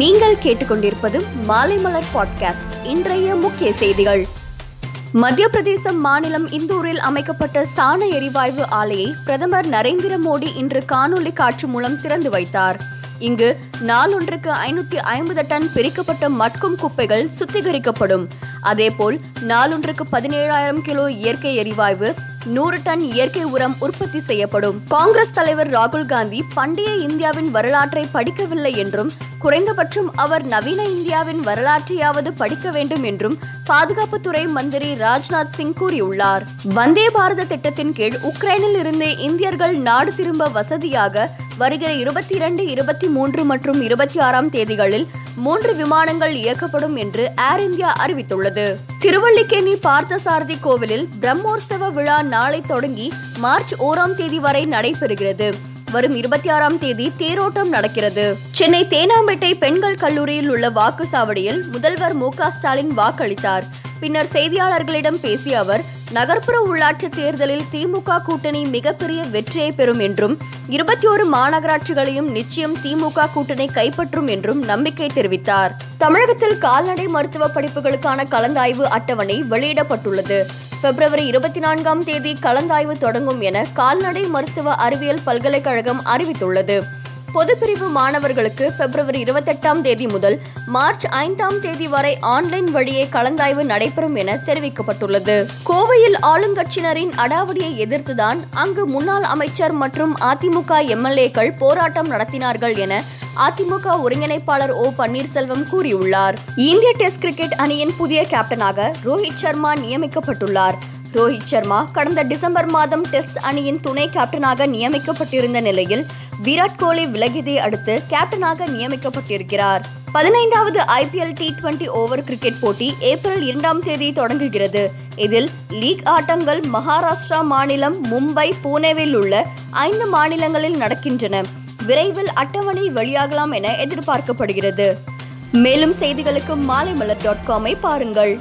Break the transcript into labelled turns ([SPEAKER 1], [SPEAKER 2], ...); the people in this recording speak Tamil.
[SPEAKER 1] நீங்கள் கேட்டுக்கொண்டிருப்பது மலர் பாட்காஸ்ட் இன்றைய முக்கிய செய்திகள் மத்திய பிரதேசம் மாநிலம் இந்தூரில் அமைக்கப்பட்ட சாண எரிவாயு ஆலையை பிரதமர் நரேந்திர மோடி இன்று காணொலி காட்சி மூலம் திறந்து வைத்தார் இங்கு நாளொன்றுக்கு ஐநூத்தி ஐம்பது டன் பிரிக்கப்பட்ட மட்கும் குப்பைகள் சுத்திகரிக்கப்படும் அதேபோல் நாளொன்றுக்கு பதினேழாயிரம் கிலோ இயற்கை எரிவாயு நூறு டன் இயற்கை உரம் உற்பத்தி செய்யப்படும் காங்கிரஸ் தலைவர் ராகுல் காந்தி பண்டைய இந்தியாவின் வரலாற்றை படிக்கவில்லை என்றும் குறைந்தபட்சம் அவர் நவீன இந்தியாவின் வரலாற்றையாவது படிக்க வேண்டும் என்றும் பாதுகாப்புத்துறை மந்திரி ராஜ்நாத் சிங் கூறியுள்ளார் வந்தே பாரத திட்டத்தின் கீழ் உக்ரைனில் இருந்து இந்தியர்கள் நாடு திரும்ப வசதியாக வருகிற இருபத்தி இரண்டு இருபத்தி மூன்று மற்றும் இருபத்தி ஆறாம் தேதிகளில் மூன்று விமானங்கள் இயக்கப்படும் என்று ஏர் இந்தியா அறிவித்துள்ளது திருவள்ளிக்கேணி பார்த்தசாரதி கோவிலில் பிரம்மோற்சவ விழா நாளை தொடங்கி மார்ச் ஓராம் தேதி வரை நடைபெறுகிறது வரும் இருபத்தி ஆறாம் தேதி தேரோட்டம் நடக்கிறது சென்னை தேனாம்பேட்டை பெண்கள் கல்லூரியில் உள்ள வாக்குச்சாவடியில் முதல்வர் மு ஸ்டாலின் வாக்களித்தார் பின்னர் செய்தியாளர்களிடம் பேசிய அவர் நகர்ப்புற உள்ளாட்சி தேர்தலில் திமுக கூட்டணி மிகப்பெரிய வெற்றியை பெறும் என்றும் இருபத்தி ஓரு மாநகராட்சிகளையும் நிச்சயம் திமுக கூட்டணி கைப்பற்றும் என்றும் நம்பிக்கை தெரிவித்தார் தமிழகத்தில் கால்நடை மருத்துவ படிப்புகளுக்கான கலந்தாய்வு அட்டவணை வெளியிடப்பட்டுள்ளது பிப்ரவரி இருபத்தி நான்காம் தேதி கலந்தாய்வு தொடங்கும் என கால்நடை மருத்துவ அறிவியல் பல்கலைக்கழகம் அறிவித்துள்ளது பொதுப்பிரிவு மாணவர்களுக்கு பிப்ரவரி இருபத்தெட்டாம் தேதி முதல் மார்ச் ஐந்தாம் தேதி வரை ஆன்லைன் வழியே கலந்தாய்வு நடைபெறும் என தெரிவிக்கப்பட்டுள்ளது கோவையில் ஆளுங்கட்சியினரின் அடாவடியை எதிர்த்துதான் அங்கு முன்னாள் அமைச்சர் மற்றும் அதிமுக எம்எல்ஏக்கள் போராட்டம் நடத்தினார்கள் என அதிமுக ஒருங்கிணைப்பாளர் ஓ பன்னீர்செல்வம் கூறியுள்ளார் இந்திய டெஸ்ட் கிரிக்கெட் அணியின் புதிய கேப்டனாக ரோஹித் சர்மா நியமிக்கப்பட்டுள்ளார் ரோஹித் சர்மா கடந்த டிசம்பர் மாதம் டெஸ்ட் அணியின் துணை கேப்டனாக நியமிக்கப்பட்டிருந்த நிலையில் விராட் கோலி விலகியதை அடுத்து கேப்டனாக நியமிக்கப்பட்டிருக்கிறார் பதினைந்தாவது IPL T twenty over cricket போட்டி ஏப்ரல் இரண்டாம் தேதி தொடங்குகிறது இதில் லீக் ஆட்டங்கள் மகாராஷ்டிரா மாநிலம் மும்பை புனேவில் உள்ள ஐந்து மாநிலங்களில் நடக்கின்றன விரைவில் அட்டவணை வெளியாகலாம் என எதிர்பார்க்கப்படுகிறது மேலும் செய்திகளுக்கு மாலைமலர் டாட் காமை பாருங்கள்